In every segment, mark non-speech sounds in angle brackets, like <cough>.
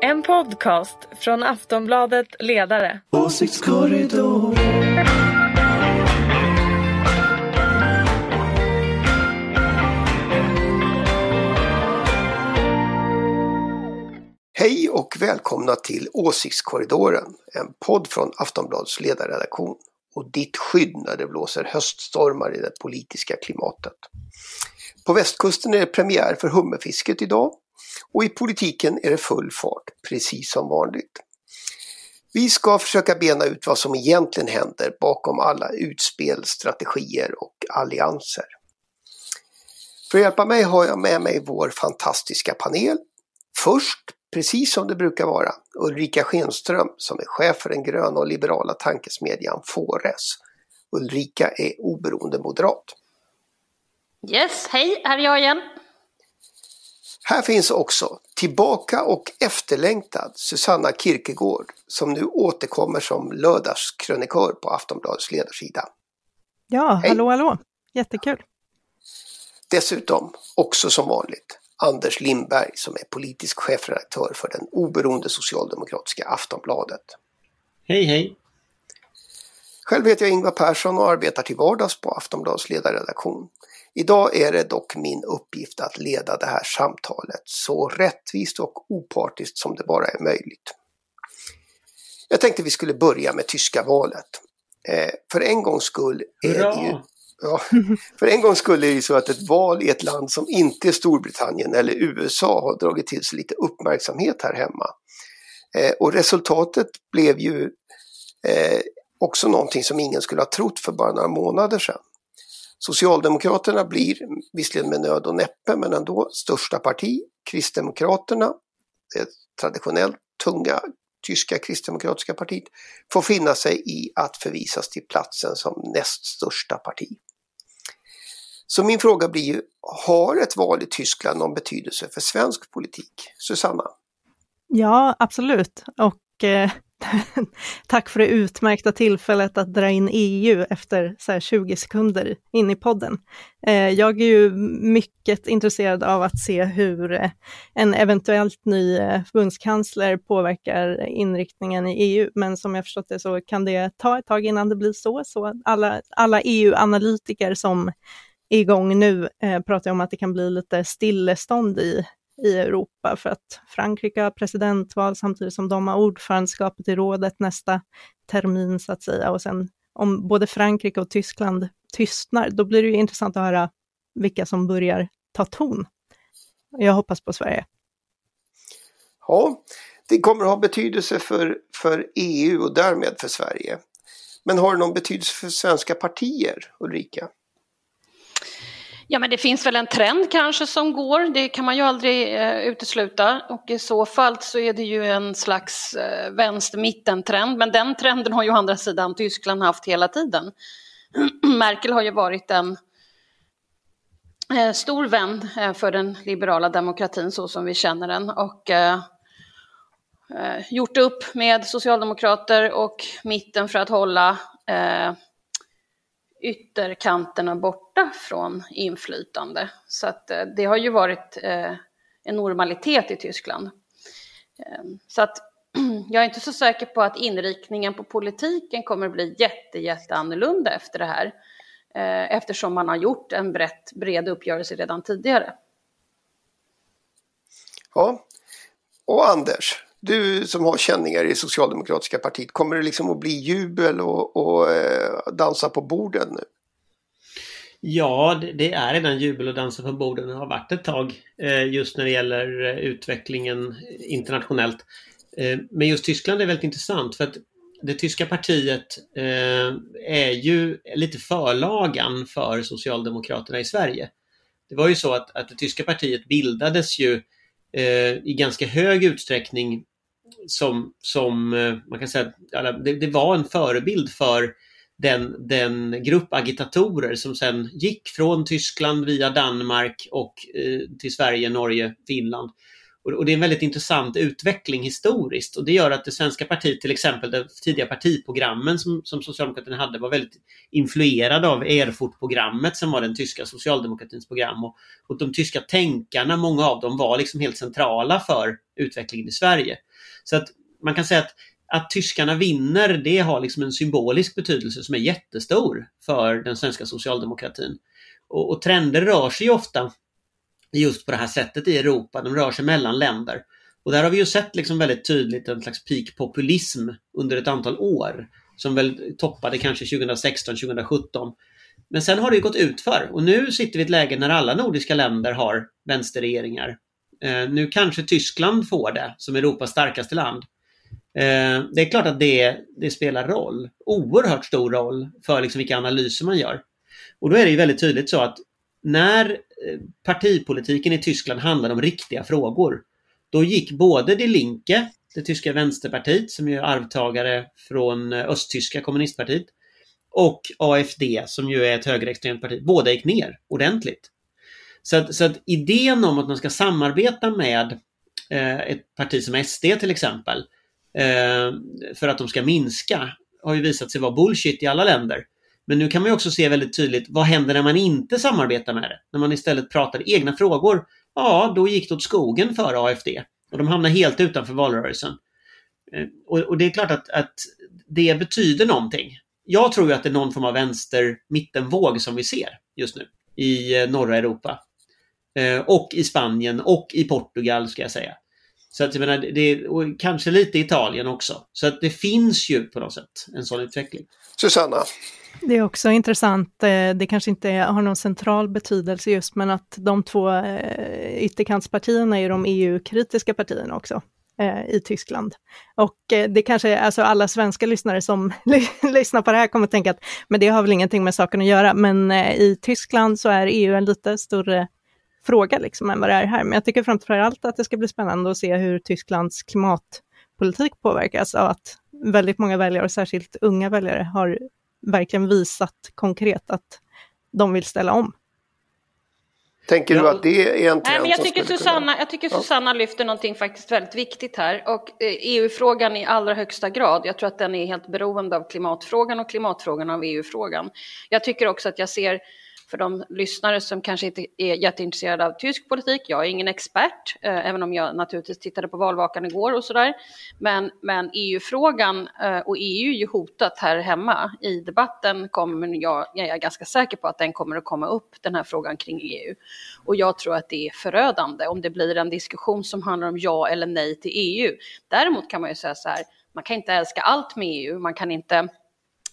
En podcast från Aftonbladet Ledare. Åsiktskorridor. Hej och välkomna till Åsiktskorridoren, en podd från Aftonbladets ledarredaktion och ditt skydd när det blåser höststormar i det politiska klimatet. På västkusten är det premiär för hummerfisket idag och i politiken är det full fart, precis som vanligt. Vi ska försöka bena ut vad som egentligen händer bakom alla utspel, strategier och allianser. För att hjälpa mig har jag med mig vår fantastiska panel. Först, precis som det brukar vara, Ulrika Schenström som är chef för den gröna och liberala tankesmedjan Fores. Ulrika är oberoende moderat. Yes, hej, här är jag igen. Här finns också tillbaka och efterlängtad Susanna Kirkegård som nu återkommer som lördagskrönikör på Aftonbladets ledarsida. Ja, Hej. hallå hallå, jättekul. Dessutom, också som vanligt, Anders Lindberg som är politisk chefredaktör för den oberoende socialdemokratiska Aftonbladet. Hej hej! Själv heter jag Ingvar Persson och arbetar till vardags på Aftonbladets ledarredaktion. Idag är det dock min uppgift att leda det här samtalet så rättvist och opartiskt som det bara är möjligt. Jag tänkte vi skulle börja med tyska valet. Eh, för en gångs skull är det ju! Ja, för en gång skulle det ju så att ett val i ett land som inte är Storbritannien eller USA har dragit till sig lite uppmärksamhet här hemma. Eh, och resultatet blev ju eh, också någonting som ingen skulle ha trott för bara några månader sedan. Socialdemokraterna blir, visserligen med nöd och näppe, men ändå största parti. Kristdemokraterna, det traditionellt tunga tyska kristdemokratiska partiet, får finna sig i att förvisas till platsen som näst största parti. Så min fråga blir ju, har ett val i Tyskland någon betydelse för svensk politik? Susanna? Ja, absolut. Och eh, <laughs> tack för det utmärkta tillfället att dra in EU efter så här 20 sekunder in i podden. Eh, jag är ju mycket intresserad av att se hur eh, en eventuellt ny eh, förbundskansler påverkar inriktningen i EU, men som jag förstått det så kan det ta ett tag innan det blir så. Så alla, alla EU-analytiker som är igång nu pratar om att det kan bli lite stillestånd i, i Europa för att Frankrike har presidentval samtidigt som de har ordförandeskapet i rådet nästa termin så att säga och sen om både Frankrike och Tyskland tystnar, då blir det ju intressant att höra vilka som börjar ta ton. Jag hoppas på Sverige. Ja, det kommer att ha betydelse för, för EU och därmed för Sverige. Men har det någon betydelse för svenska partier, Ulrika? Ja, men det finns väl en trend kanske som går, det kan man ju aldrig eh, utesluta. Och i så fall så är det ju en slags eh, vänster-mitten-trend, men den trenden har ju å andra sidan Tyskland haft hela tiden. <clears throat> Merkel har ju varit en eh, stor vän eh, för den liberala demokratin så som vi känner den och eh, eh gjort upp med socialdemokrater och mitten för att hålla eh, ytterkanterna borta från inflytande. Så att eh, det har ju varit eh, en normalitet i Tyskland. Eh, så att <clears throat> jag är inte så säker på att inriktningen på politiken kommer att bli jätte, jätte annorlunda efter det här. Eftersom man har gjort en brett, bred uppgörelse redan tidigare. Ja. Och Anders, du som har känningar i Socialdemokratiska partiet, kommer det liksom att bli jubel och, och eh, dansa på borden nu? Ja, det, är redan jubel och dansa på borden. Det har varit ett tag eh, just när det gäller eh, utvecklingen internationellt. Eh, men just Tyskland är väldigt intressant för att det tyska partiet är ju lite förlagan för Socialdemokraterna i Sverige. Det var ju så att, att det tyska partiet bildades ju Eh, i ganska hög utsträckning som, som eh, man kan säga, alla- det, det var en förebild för den, den grupp agitatorer som sen gick från Tyskland via Danmark och eh, till Sverige, Norge, Finland. Och, det är en väldigt intressant utveckling historiskt och det gör att det svenska partiet, till exempel de tidiga partiprogrammen som, som Socialdemokraterna hade, var väldigt influerade av Erfurt-programmet som var den tyska socialdemokratins program. Och, och de tyska tänkarna, många av dem, var liksom helt centrala för utvecklingen i Sverige. Så att man kan säga att att tyskarna vinner, det har liksom en symbolisk betydelse som är jättestor för den svenska socialdemokratin. Och, och trender rör sig ofta just på det här sättet i Europa, de rör sig mellan länder. Och där har vi ju sett liksom väldigt tydligt en slags peak-populism under ett antal år som väl toppade kanske 2016-2017. Men sen har det gått ut för och nu sitter vi i ett läge när alla nordiska länder har vänsterregeringar. Eh, nu kanske Tyskland får det som Europas starkaste land. Eh, det är klart att det, det spelar roll, oerhört stor roll för liksom vilka analyser man gör. Och då är det ju väldigt tydligt så att när Eh, partipolitiken i Tyskland handlade om riktiga frågor, då gick både Die Linke, det tyska vänsterpartiet som är arvtagare från eh, östtyska kommunistpartiet, och AFD som ju är ett högerextremt parti, båda gick ner ordentligt. Så att, så att idén om att man ska samarbeta med eh, ett parti som SD till exempel, eh, för att de ska minska, har ju visat sig vara bullshit i alla länder. Men nu kan man också se väldigt tydligt, vad händer när man inte samarbetar med det? När man istället pratar egna frågor, ja då gick det åt skogen för AFD. Och de hamnar helt utanför valrörelsen. Eh, och, och, det är klart att, att det betyder någonting. Jag tror ju att det är någon form av vänster-mittenvåg som vi ser just nu i eh, norra Europa. Eh, och i Spanien och i Portugal ska jag säga. Så att jag menar, det, och kanske lite Italien också. Så att det finns ju på något sätt en sån utveckling. Susanna? Det är också intressant, eh, det kanske inte har någon central betydelse just, men att de två eh, ytterkantspartierna är de EU-kritiska partierna också eh, i Tyskland. Och det kanske, alltså alla svenska lyssnare som <laughs> lyssnar på det här kommer att tänka att men det har väl ingenting med saken att göra, men i Tyskland så är EU en lite större fråga liksom än vad det är här. Men jag tycker framför allt att det ska bli spännande att se hur Tysklands klimatpolitik påverkas av att väldigt många väljare, särskilt unga väljare, har verkligen visat konkret att de vill ställa om. Tänker du att det är en trend Nej, men jag tycker Susanna, kunna... Jag tycker Susanna ja. lyfter någonting faktiskt väldigt viktigt här och EU-frågan eh, e i allra högsta grad. Jag tror att den är helt beroende av klimatfrågan och klimatfrågan av EU-frågan. Jag tycker också att jag ser för de lyssnare som kanske inte är jätteintresserade av tysk politik. Jag är ingen expert, eh, även om jag naturligtvis tittade på valvakan igår och sådär. Men, men EU-frågan eh, och EU är ju hotat här hemma. I debatten kommer jag, jag är ganska säker på att den kommer att komma upp, den här frågan kring EU. Och jag tror att det är förödande om det blir en diskussion som handlar om ja eller nej till EU. Däremot kan man ju säga så här, man kan inte älska allt med EU, man kan inte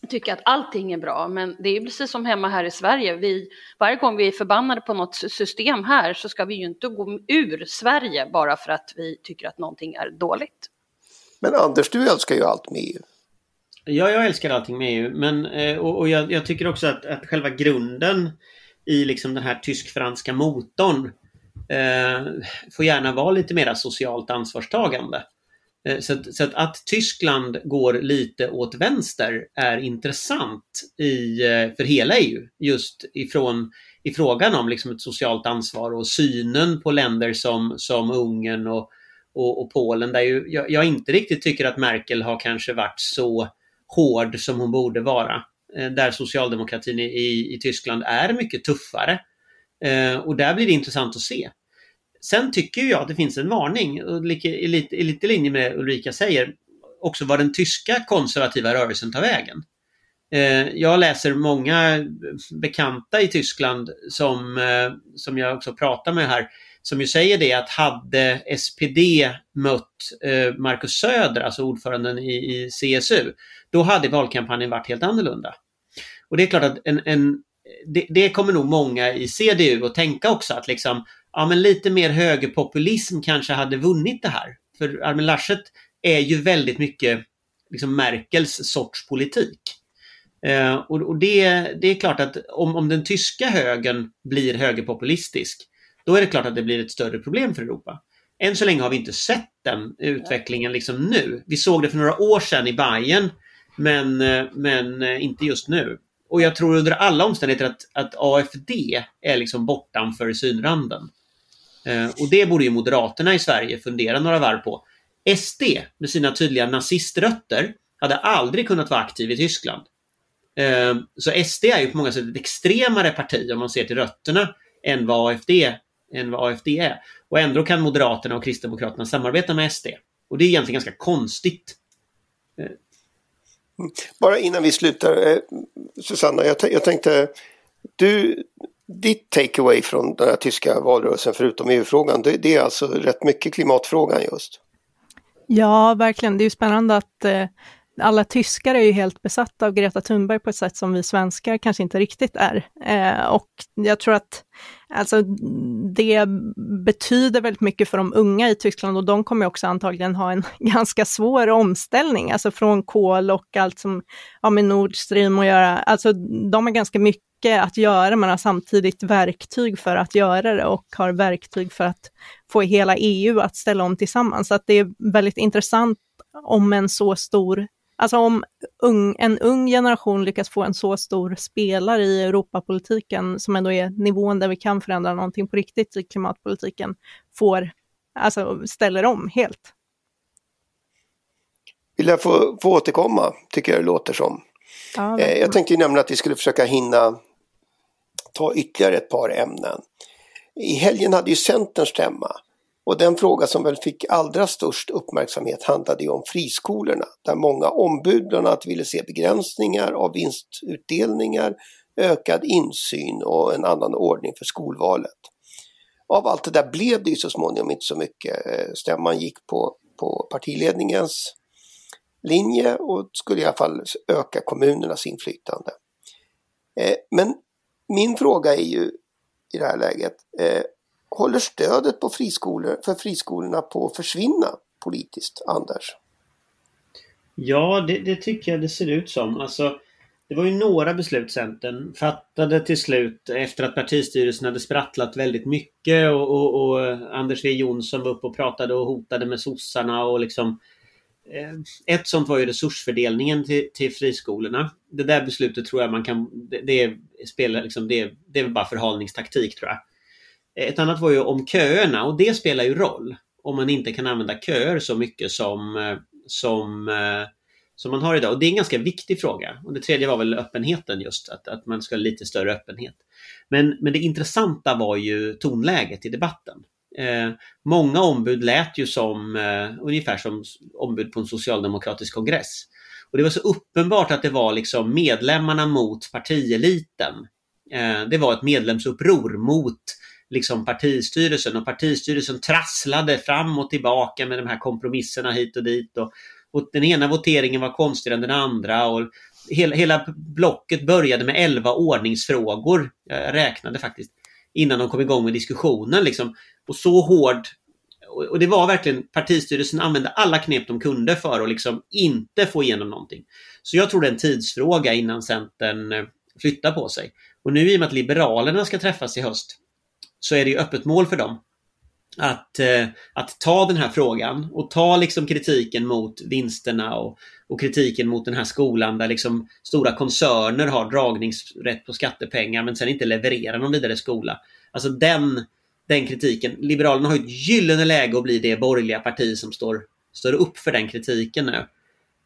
tycka att allting är bra, men det är precis som hemma här i Sverige. Vi, varje gång vi är förbannade på något system här så ska vi ju inte gå ur Sverige bara för att vi tycker att någonting är dåligt. Men Anders, du älskar ju allt med EU. Ja, jag älskar allting med EU. Men, eh, och, och jag, jag, tycker också att, att själva grunden i liksom den här tysk-franska motorn eh, får gärna vara lite mera socialt ansvarstagande. Eh, så, att, så att, att, Tyskland går lite åt vänster är intressant i, eh, för hela EU. Just ifrån, i frågan om liksom ett socialt ansvar och synen på länder som, som Ungern och, och, och Polen där ju, jag, jag, inte riktigt tycker att Merkel har kanske varit så hård som hon borde vara. Eh, där socialdemokratin i, i Tyskland är mycket tuffare. Och där blir det intressant att se. Sen tycker jag att det finns en varning, i lite, lite linje med det Ulrika säger, också var den tyska konservativa rörelsen tar vägen. Eh, jag läser många bekanta i Tyskland som, eh, som jag också pratar med här, som ju säger det att hade SPD mött eh, Markus Söder, alltså ordföranden i, i CSU, då hade valkampanjen varit helt annorlunda. Och det är klart att en, en det, det, kommer nog många i CDU att tänka också att liksom, ja men lite mer högerpopulism kanske hade vunnit det här. För Armin Laschet är ju väldigt mycket liksom Merkels sorts politik. Eh, och, och det, det, är klart att om, om den tyska högern blir högerpopulistisk, då är det klart att det blir ett större problem för Europa. Än så länge har vi inte sett den utvecklingen liksom nu. Vi såg det för några år sedan i Bayern men, eh, men eh, inte just nu. Och jag tror under alla omständigheter att, att AFD är liksom bortanför synranden. Eh, och det borde ju Moderaterna i Sverige fundera några varv på. SD med sina tydliga naziströtter hade aldrig kunnat vara aktiv i Tyskland. Eh, så SD är ju på många sätt ett extremare parti om man ser till rötterna än vad AFD, än vad AFD är. Och ändå kan Moderaterna och Kristdemokraterna samarbeta med SD. Och det är egentligen ganska konstigt. Mm. Bara innan vi slutar, eh, Susanna, jag, jag tänkte, du, ditt takeaway från den här tyska valrörelsen förutom EU-frågan, det, det, är alltså rätt mycket klimatfrågan just. Ja, verkligen. Det är ju spännande att eh, alla tyskar är ju helt besatta av Greta Thunberg på ett sätt som vi svenskar kanske inte riktigt är. Eh, och jag tror att alltså, det betyder väldigt mycket för de unga i Tyskland och de kommer också antagligen ha en <laughs> ganska svår omställning, alltså från kol och allt som har med Nord Stream att göra. Alltså de har ganska mycket att göra, men har samtidigt verktyg för att göra det och har verktyg för att få hela EU att ställa om tillsammans. Så att det är väldigt intressant om en så stor Alltså om ung, en ung generation lyckas få en så stor spelare i Europapolitiken, som ändå är nivån där vi kan förändra någonting på riktigt i klimatpolitiken, får, alltså ställer om helt. Vill jag få, få återkomma, tycker jag det låter som. Ja, eh, jag tänkte ju nämna att vi skulle försöka hinna ta ytterligare ett par ämnen. I helgen hade ju Centern stämma och den fråga som väl fick allra störst uppmärksamhet handlade ju om friskolorna där många ombud bland annat ville se begränsningar av vinstutdelningar, ökad insyn och en annan ordning för skolvalet. Av allt det där blev det ju så småningom inte så mycket. Eh, stämman gick på, på partiledningens linje och skulle i alla fall öka kommunernas inflytande. Eh, men min fråga är ju i det här läget, eh, håller stödet på friskolor, för friskolorna på att försvinna politiskt, Anders? Ja, det, det, tycker jag det ser ut som. Alltså, det var ju några beslut Centern fattade till slut efter att partistyrelsen hade sprattlat väldigt mycket och, och, och Anders W Jonsson var uppe och pratade och hotade med sossarna och liksom eh, ett sånt var ju resursfördelningen till, till friskolorna. Det där beslutet tror jag man kan... Det, det, spelar liksom, det, det är väl bara förhalningstaktik tror jag. Eh, ett annat var ju om köerna och det spelar ju roll. Om man inte kan använda köer så mycket som, eh, som, eh, som man har idag. Och det är en ganska viktig fråga. Och det tredje var väl öppenheten just, att, att man ska ha lite större öppenhet. Men, men det intressanta var ju tonläget i debatten. Eh, många ombud lät ju som eh, ungefär som ombud på en socialdemokratisk kongress. Och det var så uppenbart att det var liksom medlemmarna mot partieliten. Eh, det var ett medlemsuppror mot liksom partistyrelsen och partistyrelsen trasslade fram och tillbaka med de här kompromisserna hit och dit. Och, och den ena voteringen var konstigare än den andra. Och hela, hela blocket började med elva ordningsfrågor. Jag räknade faktiskt innan de kom igång med diskussionen. Liksom. Och så hård och det var verkligen partistyrelsen använde alla knep de kunde för att liksom inte få igenom någonting. Så jag tror det är en tidsfråga innan Centern eh, flyttar på sig. Och nu i och med att Liberalerna ska träffas i höst så är det ju öppet mål för dem att, eh, att ta den här frågan och ta liksom kritiken mot vinsterna och, och kritiken mot den här skolan där liksom stora koncerner har dragningsrätt på skattepengar men sen inte levererar någon vidare skola. Alltså den, den kritiken. Liberalerna har ett gyllene läge att bli det borgerliga parti som står, står upp för den kritiken nu.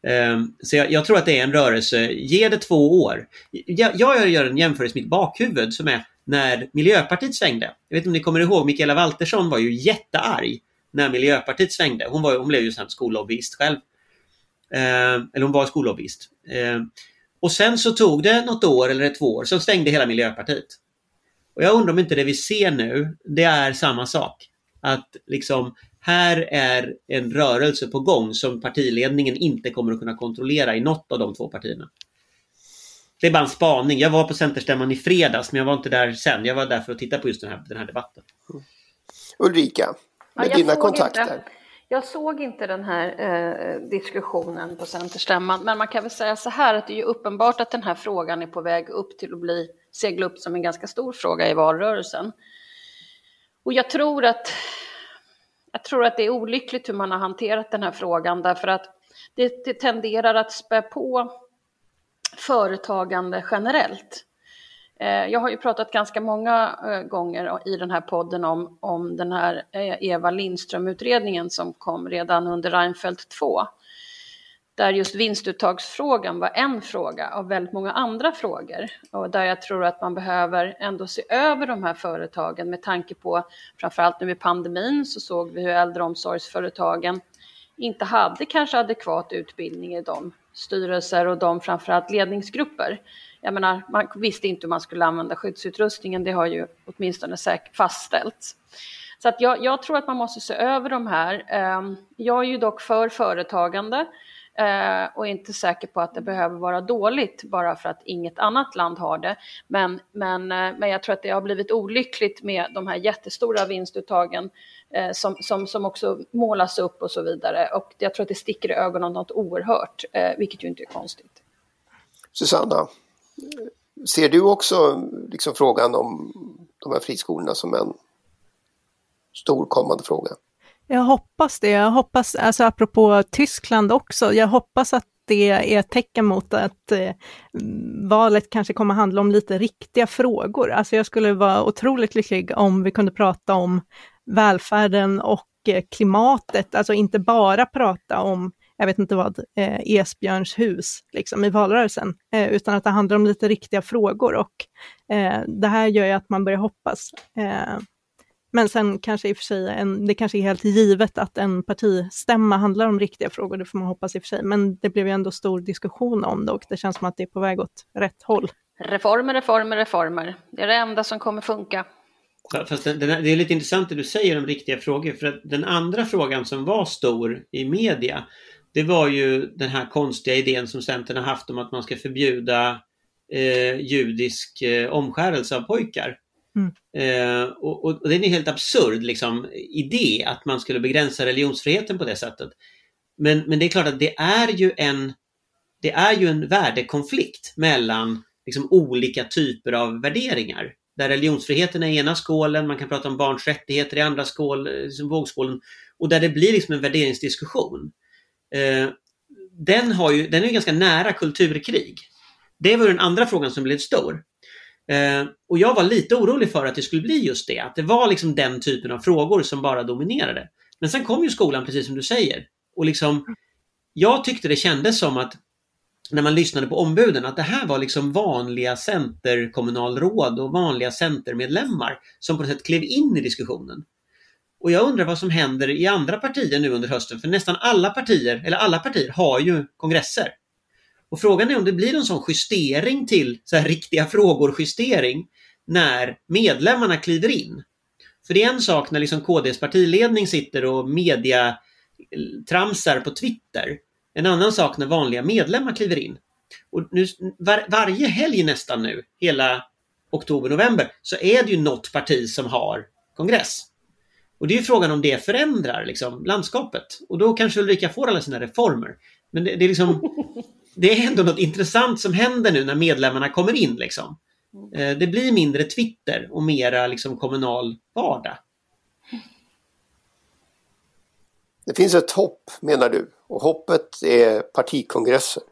Um, så jag, jag, tror att det är en rörelse, ge det två år. Jag, jag gör en jämförelse i mitt bakhuvud som är när Miljöpartiet svängde. Jag vet inte om ni kommer ihåg, Mikaela Valtersson var ju jättearg när Miljöpartiet svängde. Hon, var, hon blev ju sen skollobbyist själv. Eh, eller hon var skollobbyist. Eh, och sen så tog det något år eller två år, så svängde hela Miljöpartiet. Och jag undrar om inte det vi ser nu, det är samma sak. Att liksom, här är en rörelse på gång som partiledningen inte kommer att kunna kontrollera i något av de två partierna. Det är bara en spaning. Jag var på Centerstämman i fredags men jag var inte där sen. Jag var där för att titta på just den här, den här debatten. Mm. Ulrika, med ja, dina kontakter. Inte, jag såg inte den här eh, diskussionen på Centerstämman men man kan väl säga så här att det är ju uppenbart att den här frågan är på väg upp till att bli, segla upp som en ganska stor fråga i valrörelsen. Och jag tror att jag tror att det är olyckligt hur man har hanterat den här frågan därför att det, det tenderar att spä på företagande generellt. Eh, jag har ju pratat ganska många eh, gånger i den här podden om, om den här eh, Eva Lindström-utredningen som kom redan under Reinfeldt 2. Där just vinstuttagsfrågan var en fråga av väldigt många andra frågor. Och där jag tror att man behöver ändå se över de här företagen med tanke på, framförallt nu i pandemin så såg vi hur äldreomsorgsföretagen inte hade kanske adekvat utbildning i de styrelser och de framförallt ledningsgrupper jag menar, man visste inte hur man skulle använda skyddsutrustningen, det har ju åtminstone fastställts. Så att jag, jag, tror att man måste se över de här. Ehm, jag är ju dock för företagande eh, och inte säker på att det behöver vara dåligt bara för att inget annat land har det. Men, men, eh, men jag tror att det har blivit olyckligt med de här jättestora vinstuttagen eh, som, som, som också målas upp och så vidare. Och jag tror att det sticker i ögonen något oerhört, eh, vilket ju inte är konstigt. Susanna, Ser du också liksom frågan om de här friskolorna som en stor kommande fråga? Jag hoppas det. Jag hoppas, alltså apropå Tyskland också, jag hoppas att det är ett tecken mot att eh, valet kanske kommer handla om lite riktiga frågor. Alltså jag skulle vara otroligt lycklig om vi kunde prata om välfärden och eh, klimatet, alltså inte bara prata om jag vet inte vad, eh, Esbjörns hus liksom, i valrörelsen, eh, utan att det handlar om lite riktiga frågor och eh, det här gör ju att man börjar hoppas. Eh, men sen kanske i och för sig, en, det kanske är helt givet att en partistämma handlar om riktiga frågor, det får man hoppas i och för sig, men det blev ju ändå stor diskussion om det och det känns som att det är på väg åt rätt håll. Reformer, reformer, reformer. Det är det enda som kommer funka. Fast den, det är lite intressant det du säger om riktiga frågor, för att den andra frågan som var stor i media, det var ju den här konstiga idén som Centern har haft om att man ska förbjuda eh, judisk eh, omskärelse av pojkar. Mm. Eh, och, och, och, det är en helt absurd liksom, idé att man skulle begränsa religionsfriheten på det sättet. Men, men det är klart att det är ju en, det är ju en värdekonflikt mellan liksom, olika typer av värderingar. Där religionsfriheten är i ena skålen, man kan prata om barns rättigheter i andra skål, eh, liksom vågskålen. Och där det blir liksom en värderingsdiskussion. Eh, den, har ju, den är ju ganska nära kulturkrig. Det var den andra frågan som blev stor. Eh, och jag var lite orolig för att det skulle bli just det, att det var liksom den typen av frågor som bara dominerade. Men sen kom ju skolan, precis som du säger. Och liksom, jag tyckte det kändes som att när man lyssnade på ombuden att det här var liksom vanliga centerkommunalråd och vanliga centermedlemmar som på något sätt klev in i diskussionen. Och jag undrar vad som händer i andra partier nu under hösten, för nästan alla partier, eller alla partier, har ju kongresser. Och frågan är om det blir en sån justering till så här riktiga frågor-justering när medlemmarna kliver in. För det är en sak när liksom KDs partiledning sitter och media tramsar på Twitter. En annan sak när vanliga medlemmar kliver in. Och nu, var, varje helg nästan nu, hela oktober-november, så är det ju något parti som har kongress. Och det är frågan om det förändrar liksom, landskapet. Och då kanske Ulrika får alla sina reformer. Men det, det, är liksom, <laughs> det är ändå något intressant som händer nu när medlemmarna kommer in. Liksom. Eh, det blir mindre Twitter och mera liksom, kommunal vardag. Det finns ett hopp menar du och hoppet är partikongresser.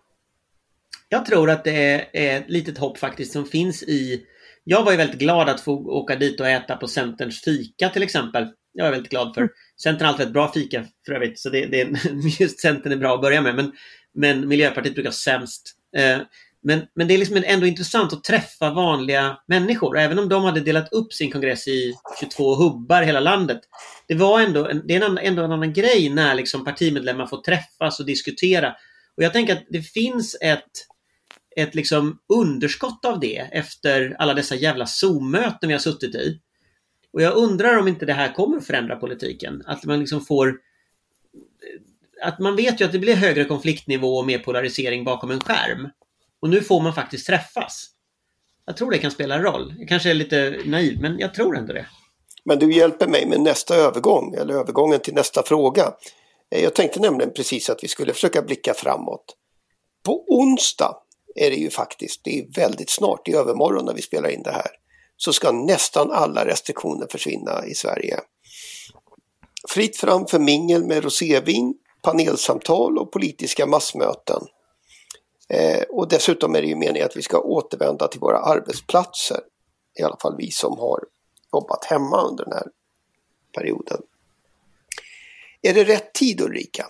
Jag tror att det är ett litet hopp faktiskt som finns i jag var ju väldigt glad att få åka dit och äta på Centerns fika till exempel jag är väldigt glad för. Mm. Centern har alltid ett bra fika för övrigt, så det, det, <laughs> just Centern är bra att börja med. Men, men Miljöpartiet brukar sämst. Eh, men, men det är liksom ändå intressant att träffa vanliga människor. Även om de hade delat upp sin kongress i 22 hubbar i hela landet. Det var ändå en, det är en, ändå en annan grej när liksom partimedlemmar får träffas och diskutera. Och jag tänker att det finns ett, ett liksom underskott av det efter alla dessa jävla Zoom-möten vi har suttit i. Och jag undrar om inte det här kommer att förändra politiken. Att man liksom får att man vet ju att det blir högre konfliktnivå och mer polarisering bakom en skärm. Och nu får man faktiskt träffas. Jag tror det kan spela roll. Jag kanske är lite naiv, men jag tror ändå det. Men du hjälper mig med nästa övergång, eller övergången till nästa fråga. Eh, jag tänkte nämligen precis att vi skulle försöka blicka framåt. På onsdag är det ju faktiskt, det är väldigt snart, i övermorgon när vi spelar in det här, så ska nästan alla restriktioner försvinna i Sverige. Fritt fram för mingel med rosévin, panelsamtal och politiska massmöten. Eh, och dessutom är det ju meningen att vi ska återvända till våra arbetsplatser. I alla fall vi som har jobbat hemma under den här perioden. Är det rätt tid Ulrika?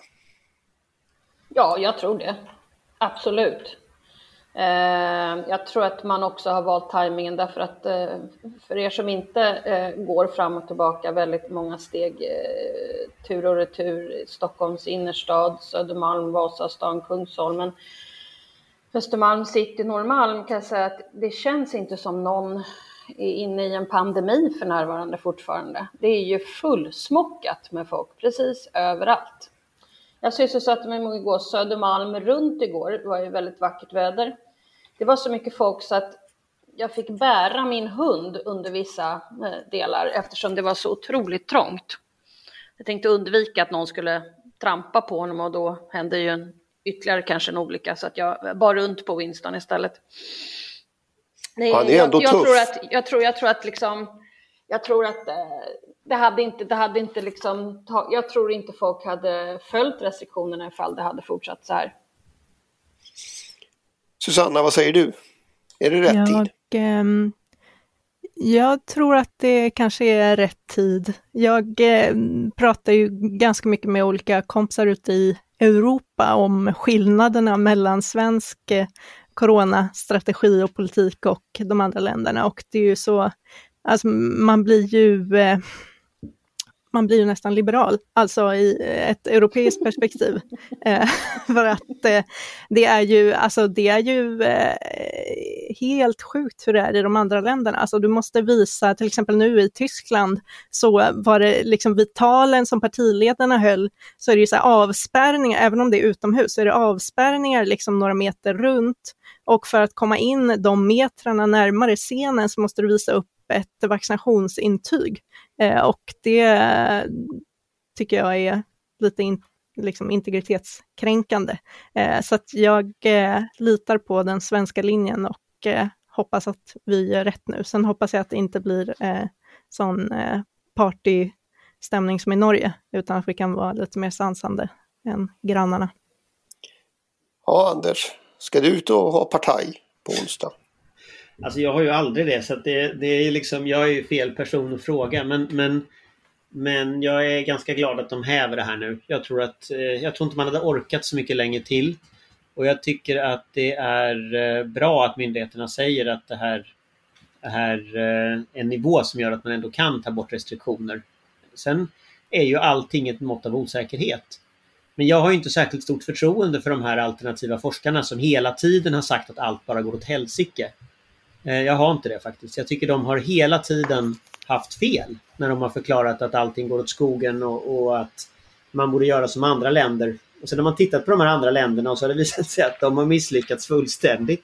Ja, jag tror det. Absolut. Eh, jag tror att man också har valt tajmingen därför att eh, för er som inte eh, går fram och tillbaka väldigt många steg tur och retur Stockholms innerstad, Södermalm, Vasastan, Kungsholmen, Östermalm city, Norrmalm kan jag säga att det känns inte som någon är inne i en pandemi för närvarande fortfarande. Det är ju fullsmockat med folk precis överallt. Jag sysselsatte mig med igår Södermalm runt igår. Det var ju väldigt vackert väder. Det var så mycket folk så att jag fick bära min hund under vissa eh, delar eftersom det var så otroligt trångt. Jag tänkte undvika att någon skulle trampa på honom och då hände ju en, ytterligare kanske en olycka så att jag bar runt på Winston istället. Nej, det är ändå jag, jag tufft. Tror att, jag, tror, jag tror att liksom, jag tror att eh, det hade inte, det hade inte liksom, jag tror inte folk hade följt restriktionerna ifall det hade fortsatt så här. Susanna, vad säger du? Är det rätt jag, tid? Eh, jag tror att det kanske är rätt tid. Jag eh, pratar ju ganska mycket med olika kompisar ute i Europa om skillnaderna mellan svensk eh, coronastrategi och politik och de andra länderna. Och det är ju så, alltså man blir ju eh, man blir ju nästan liberal, alltså i ett europeiskt perspektiv. <laughs> Eh, <laughs> för att eh, det är ju, alltså det är ju eh, helt sjukt hur det är i de andra länderna. Alltså du måste visa, till exempel nu i Tyskland, så var det liksom vid talen som partiledarna höll, så är det ju så här avspärrningar, även om det är utomhus, så är det avspärrningar liksom några meter runt. Och för att komma in de metrarna närmare scenen så måste du visa upp ett vaccinationsintyg. Eh, och det tycker jag är lite in, liksom integritetskränkande. Eh, så att jag eh, litar på den svenska linjen och hoppas att vi gör rätt nu. Sen hoppas jag att det inte blir sån partystämning som i Norge, utan att vi kan vara lite mer sansande än grannarna. Ja, Anders, ska du ut och ha partaj på onsdag? Alltså jag har ju aldrig det så det, det är liksom, jag är ju fel person att fråga men, men, men jag är ganska glad att de häver det här nu. Jag tror att, eh, jag tror inte man hade orkat så mycket länge till. Och jag tycker att det är eh, bra att myndigheterna säger att det här är eh, en nivå som gör att man ändå kan ta bort restriktioner. Sen är ju allting ett mått av osäkerhet. Men jag har inte särskilt stort förtroende för de här alternativa forskarna som hela tiden har sagt att allt bara går åt helsike. Eh, jag har inte det faktiskt. Jag tycker de har hela tiden haft fel när de har förklarat att allting går åt skogen och, och att man borde göra som andra länder. Och sen har man tittat på de här andra länderna och så har det <laughs> visat sig att de har misslyckats fullständigt.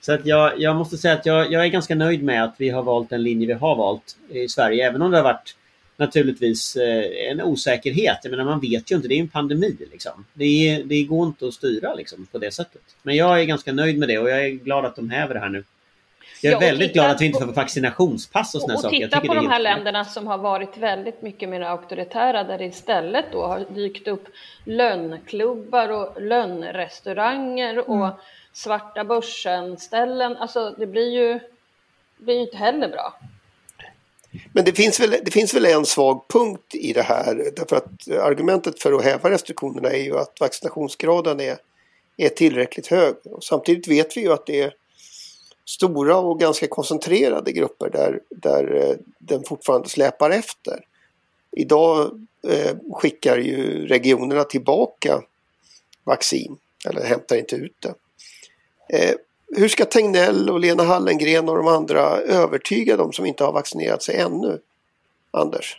Så att jag, jag måste säga att jag, jag, är ganska nöjd med att vi har valt den linje vi har valt i Sverige. Även om det har varit naturligtvis eh, en osäkerhet. Jag menar man vet ju inte, det är en pandemi. Liksom. Det, det går inte att styra liksom, på det sättet. Men jag är ganska nöjd med det och jag är glad att de häver det här nu. Jag är ja, väldigt glad att vi inte får vaccinationspass och sådana saker. Och titta på de här länderna som har varit väldigt mycket mer auktoritära där det istället då har dykt upp lönnklubbar och lönnrestauranger och mm. svarta börsen-ställen. Alltså det blir ju, det blir inte heller bra. Men det finns, väl, det finns väl en svag punkt i det här. Därför att argumentet för att häva restriktionerna är ju att vaccinationsgraden är, är tillräckligt hög. Och samtidigt vet vi ju att det är stora och ganska koncentrerade grupper där, där eh, den fortfarande släpar efter. Idag eh, skickar ju regionerna tillbaka vaccin eller hämtar inte ut det. Eh, hur ska Tegnell och Lena Hallengren och de andra övertyga de som inte har vaccinerat sig ännu? Anders?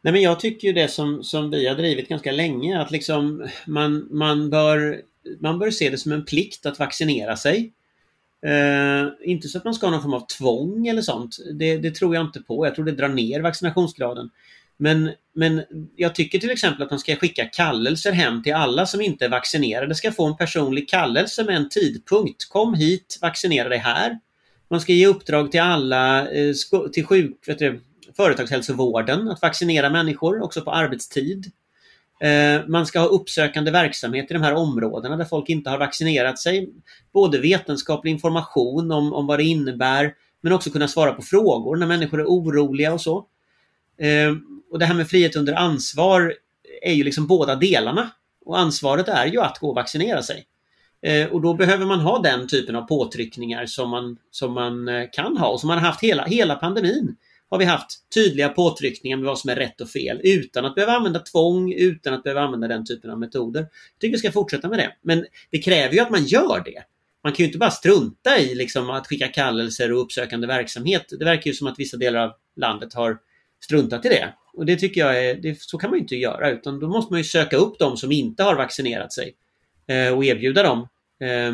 Nej, men jag tycker ju det som, som vi har drivit ganska länge att liksom man, man, bör, man bör se det som en plikt att vaccinera sig. Eh, inte så att man ska ha någon form av tvång eller sånt. Det, det, tror jag inte på. Jag tror det drar ner vaccinationsgraden. Men, men jag tycker till exempel att man ska skicka kallelser hem till alla som inte är vaccinerade. ska få en personlig kallelse med en tidpunkt. Kom hit, vaccinera dig här. Man ska ge uppdrag till alla, eh, till sjuk, du, företagshälsovården att vaccinera människor också på arbetstid. Eh, man ska ha uppsökande verksamhet i de här områdena där folk inte har vaccinerat sig. Både vetenskaplig information om, om vad det innebär men också kunna svara på frågor när människor är oroliga och så. Eh, och det här med frihet under ansvar är ju liksom båda delarna. Och ansvaret är ju att gå och vaccinera sig. Eh, och då behöver man ha den typen av påtryckningar som man, som man kan ha och som man har haft hela, hela pandemin. Har vi haft tydliga påtryckningar med vad som är rätt och fel utan att behöva använda tvång, utan att behöva använda den typen av metoder. Jag tycker vi ska fortsätta med det. Men det kräver ju att man gör det. Man kan ju inte bara strunta i liksom, att skicka kallelser och uppsökande verksamhet. Det verkar ju som att vissa delar av landet har struntat i det. Och det tycker jag är, det, så kan man ju inte göra utan då måste man ju söka upp de som inte har vaccinerat sig eh, och erbjuda dem eh,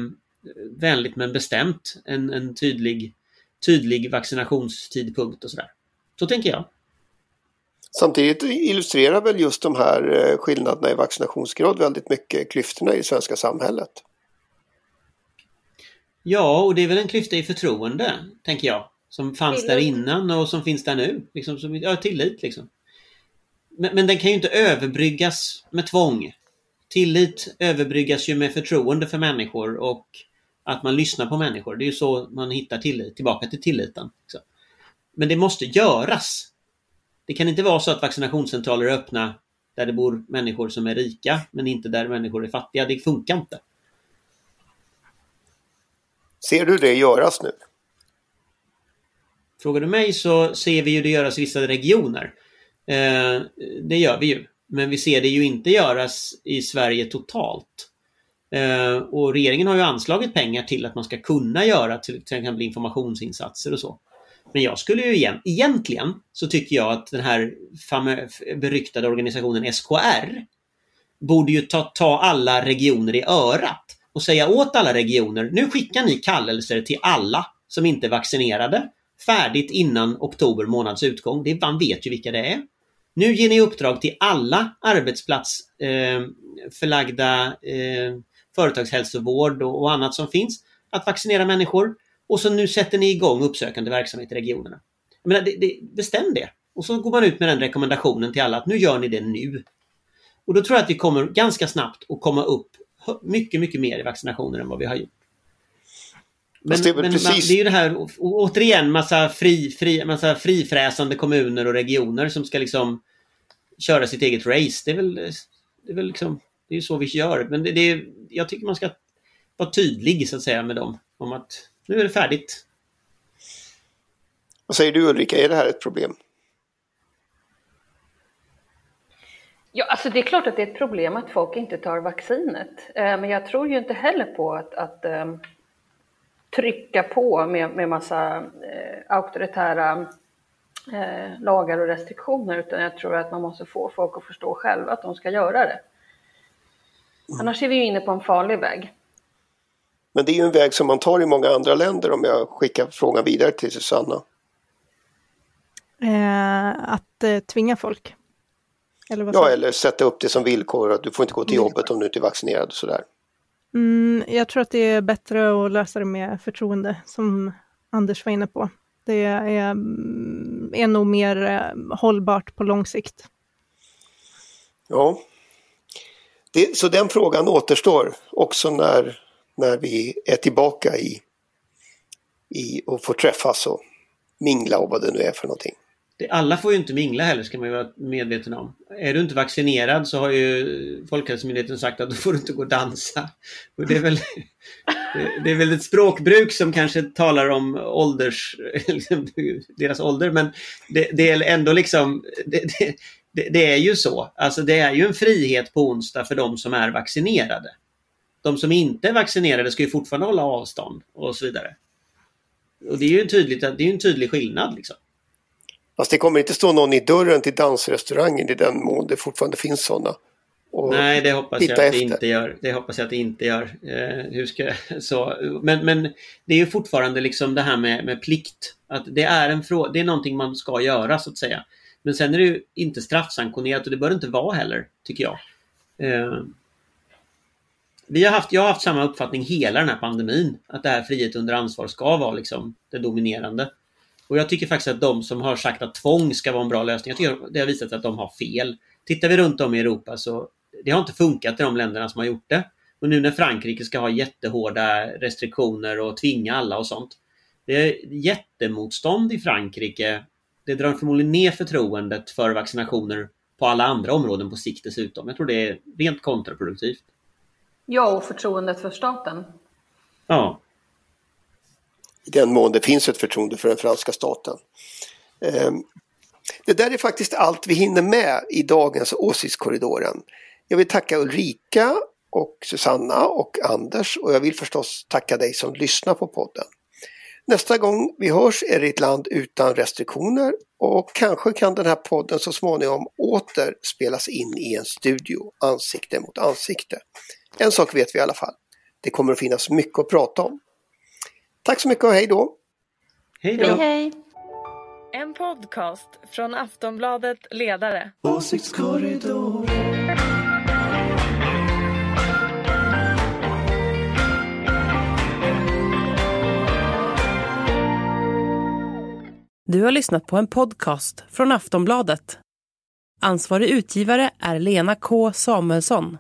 vänligt men bestämt en, en tydlig, tydlig vaccinationstidpunkt och sådär. Så tänker jag. Samtidigt illustrerar väl just de här eh, skillnaderna i vaccinationsgrad väldigt mycket klyftorna i det svenska samhället. Ja, och det är väl en klyfta i förtroende, tänker jag. Som fanns tillit. där innan och som finns där nu. Liksom, som, ja, tillit liksom. Men, men den kan ju inte överbryggas med tvång. Tillit överbryggas ju med förtroende för människor och att man lyssnar på människor. Det är ju så man hittar tillit, tillbaka till tilliten. Men det måste göras. Det kan inte vara så att vaccinationscentraler är öppna där det bor människor som är rika men inte där människor är fattiga. Det funkar inte. Ser du det göras nu? Frågar du mig så ser vi ju det göras i vissa regioner. Eh, det gör vi ju. Men vi ser det ju inte göras i Sverige totalt. Eh, och regeringen har ju anslagit pengar till att man ska kunna göra till exempel informationsinsatser och så. Men jag skulle ju igen, egentligen så tycker jag att den här beryktade organisationen SKR borde ju ta, ta alla regioner i örat och säga åt alla regioner, nu skickar ni kallelser till alla som inte är vaccinerade färdigt innan oktober månads utgång. Det, man vet ju vilka det är. Nu ger ni uppdrag till alla arbetsplatsförlagda eh, eh, företagshälsovård och, och annat som finns att vaccinera människor. Och så nu sätter ni igång uppsökande verksamhet i regionerna. Jag menar, det, det, bestäm det. Och så går man ut med den rekommendationen till alla att nu gör ni det nu. Och då tror jag att vi kommer ganska snabbt att komma upp mycket, mycket mer i vaccinationer än vad vi har gjort. Men, det, men precis... det är ju det här, återigen, massa, fri, fri, massa frifräsande kommuner och regioner som ska liksom köra sitt eget race. Det är väl, det är väl liksom, det är så vi gör. Men det, det är, jag tycker man ska vara tydlig så att säga med dem om att nu är det färdigt. Vad säger du Ulrika, är det här ett problem? Ja, alltså det är klart att det är ett problem att folk inte tar vaccinet. Eh, men jag tror ju inte heller på att, att um, trycka på med, med massa eh, auktoritära eh, lagar och restriktioner, utan jag tror att man måste få folk att förstå själva att de ska göra det. Mm. Annars är vi ju inne på en farlig väg. Men det är ju en väg som man tar i många andra länder om jag skickar frågan vidare till Susanna. Eh, att eh, tvinga folk? Eller ja, eller sätta upp det som villkor att du får inte gå till jobbet om du inte är vaccinerad och sådär. Mm, jag tror att det är bättre att lösa det med förtroende, som Anders var inne på. Det är, är nog mer eh, hållbart på lång sikt. Ja, det, så den frågan återstår också när, när vi är tillbaka i, i och får träffas och mingla och vad det nu är för någonting alla får ju inte mingla heller ska man ju vara medveten om. Är du inte vaccinerad så har ju Folkhälsomyndigheten sagt att då får du inte gå och dansa. Och det, är väl, det är väl ett språkbruk som kanske talar om ålders, liksom deras ålder men det, det är ändå liksom det, det, det, är ju så. Alltså det är ju en frihet på onsdag för de som är vaccinerade. De som inte är vaccinerade ska ju fortfarande hålla avstånd och så vidare. Och det är ju tydligt, det är en tydlig skillnad. Liksom. Fast det kommer inte stå någon i dörren till dansrestaurangen i den mån det fortfarande finns sådana. Nej, det hoppas jag att efter. det inte gör. Det hoppas jag att det inte gör. Eh, hur ska, så. Men, men det är ju fortfarande liksom det här med, med plikt. Att det är, en frå det är någonting man ska göra så att säga. Men sen är det ju inte straffsanktionerat och det bör det inte vara heller, tycker jag. Eh, vi har haft, jag har haft samma uppfattning hela den här pandemin. Att det här frihet under ansvar ska vara liksom det dominerande. Och jag tycker faktiskt att de som har sagt att tvång ska vara en bra lösning, jag tycker det har visat sig att de har fel. tittar vi runt om i Europa så det har inte funkat i de länderna som har gjort det. Och nu när Frankrike ska ha jättehårda restriktioner och tvinga alla och sånt. Det är jättemotstånd i Frankrike. Det drar förmodligen ner förtroendet för vaccinationer på alla andra områden på sikt dessutom. Jag tror det är rent kontraproduktivt. Ja, och förtroendet för staten. Ja. I den mån det finns ett förtroende för den franska staten. Ehm, det där är faktiskt allt vi hinner med i dagens Åsiktskorridoren. Jag vill tacka Ulrika och Susanna och Anders och jag vill förstås tacka dig som lyssnar på podden. Nästa gång vi hörs är det ett land utan restriktioner och kanske kan den här podden så småningom åter spelas in i en studio ansikte mot ansikte. En sak vet vi i alla fall. Det kommer att finnas mycket att prata om. Tack så mycket och hej då! Hej då! Hej, hej! En podcast från Aftonbladet Ledare. Åsiktskorridoren. Du har lyssnat på en podcast från Aftonbladet. Ansvarig utgivare är Lena K Samuelsson.